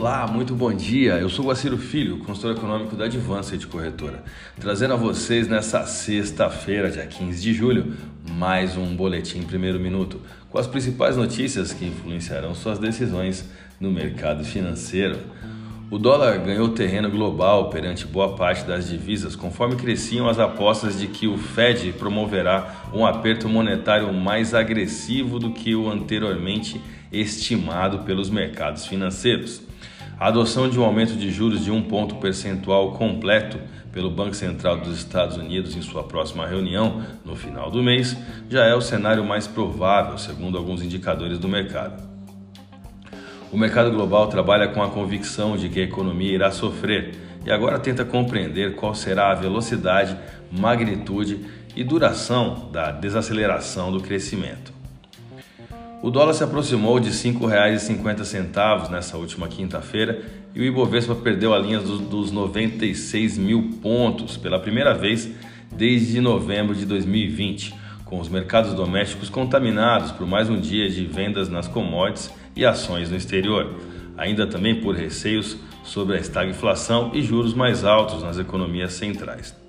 Olá, muito bom dia. Eu sou Guaciro Filho, consultor econômico da Advanced Corretora, trazendo a vocês nessa sexta-feira, dia 15 de julho, mais um boletim primeiro minuto com as principais notícias que influenciarão suas decisões no mercado financeiro. O dólar ganhou terreno global perante boa parte das divisas, conforme cresciam as apostas de que o Fed promoverá um aperto monetário mais agressivo do que o anteriormente estimado pelos mercados financeiros. A adoção de um aumento de juros de um ponto percentual completo pelo Banco Central dos Estados Unidos em sua próxima reunião, no final do mês, já é o cenário mais provável, segundo alguns indicadores do mercado. O mercado global trabalha com a convicção de que a economia irá sofrer e agora tenta compreender qual será a velocidade, magnitude e duração da desaceleração do crescimento. O dólar se aproximou de R$ 5,50 nessa última quinta-feira e o Ibovespa perdeu a linha dos, dos 96 mil pontos pela primeira vez desde novembro de 2020, com os mercados domésticos contaminados por mais um dia de vendas nas commodities e ações no exterior, ainda também por receios sobre a estagflação e juros mais altos nas economias centrais.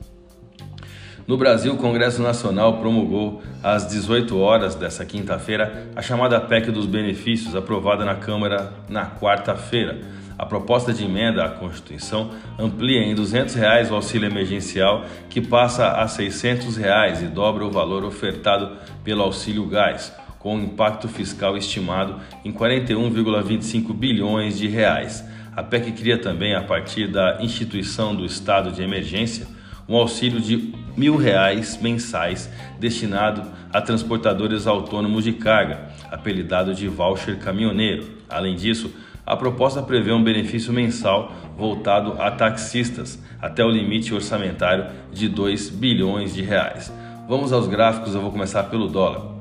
No Brasil, o Congresso Nacional promulgou às 18 horas dessa quinta-feira a chamada PEC dos benefícios, aprovada na Câmara na quarta-feira. A proposta de emenda à Constituição amplia em 200 reais o auxílio emergencial, que passa a 600 reais e dobra o valor ofertado pelo auxílio gás com um impacto fiscal estimado em 41,25 bilhões de reais. A PEC cria também, a partir da instituição do estado de emergência, um auxílio de mil reais mensais destinado a transportadores autônomos de carga, apelidado de voucher caminhoneiro. Além disso, a proposta prevê um benefício mensal voltado a taxistas até o limite orçamentário de 2 bilhões de reais. Vamos aos gráficos, eu vou começar pelo dólar.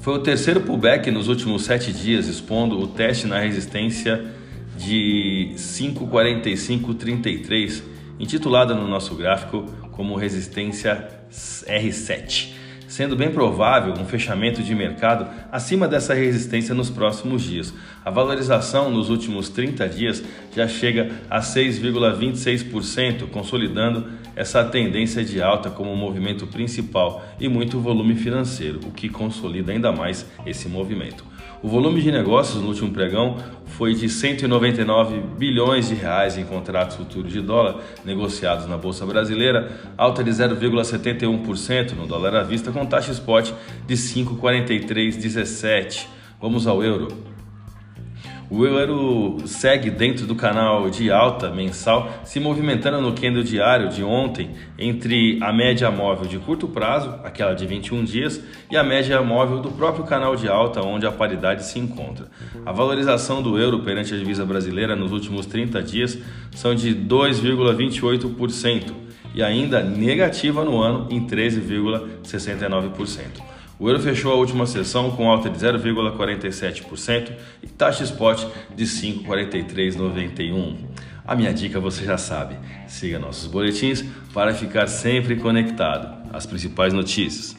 Foi o terceiro pullback nos últimos sete dias, expondo o teste na resistência de 5,4533, intitulada no nosso gráfico como resistência R7 sendo bem provável um fechamento de mercado acima dessa resistência nos próximos dias. A valorização nos últimos 30 dias já chega a 6,26%, consolidando essa tendência de alta como movimento principal e muito volume financeiro, o que consolida ainda mais esse movimento. O volume de negócios no último pregão foi de 199 bilhões de reais em contratos futuros de dólar negociados na bolsa brasileira, alta de 0,71% no dólar à vista com taxa spot de 5,4317. Vamos ao euro. O euro segue dentro do canal de alta mensal, se movimentando no candle diário de ontem entre a média móvel de curto prazo, aquela de 21 dias, e a média móvel do próprio canal de alta, onde a paridade se encontra. A valorização do euro perante a divisa brasileira nos últimos 30 dias são de 2,28% e ainda negativa no ano em 13,69%. O euro fechou a última sessão com alta de 0,47% e taxa spot de 5,4391. A minha dica você já sabe: siga nossos boletins para ficar sempre conectado às principais notícias.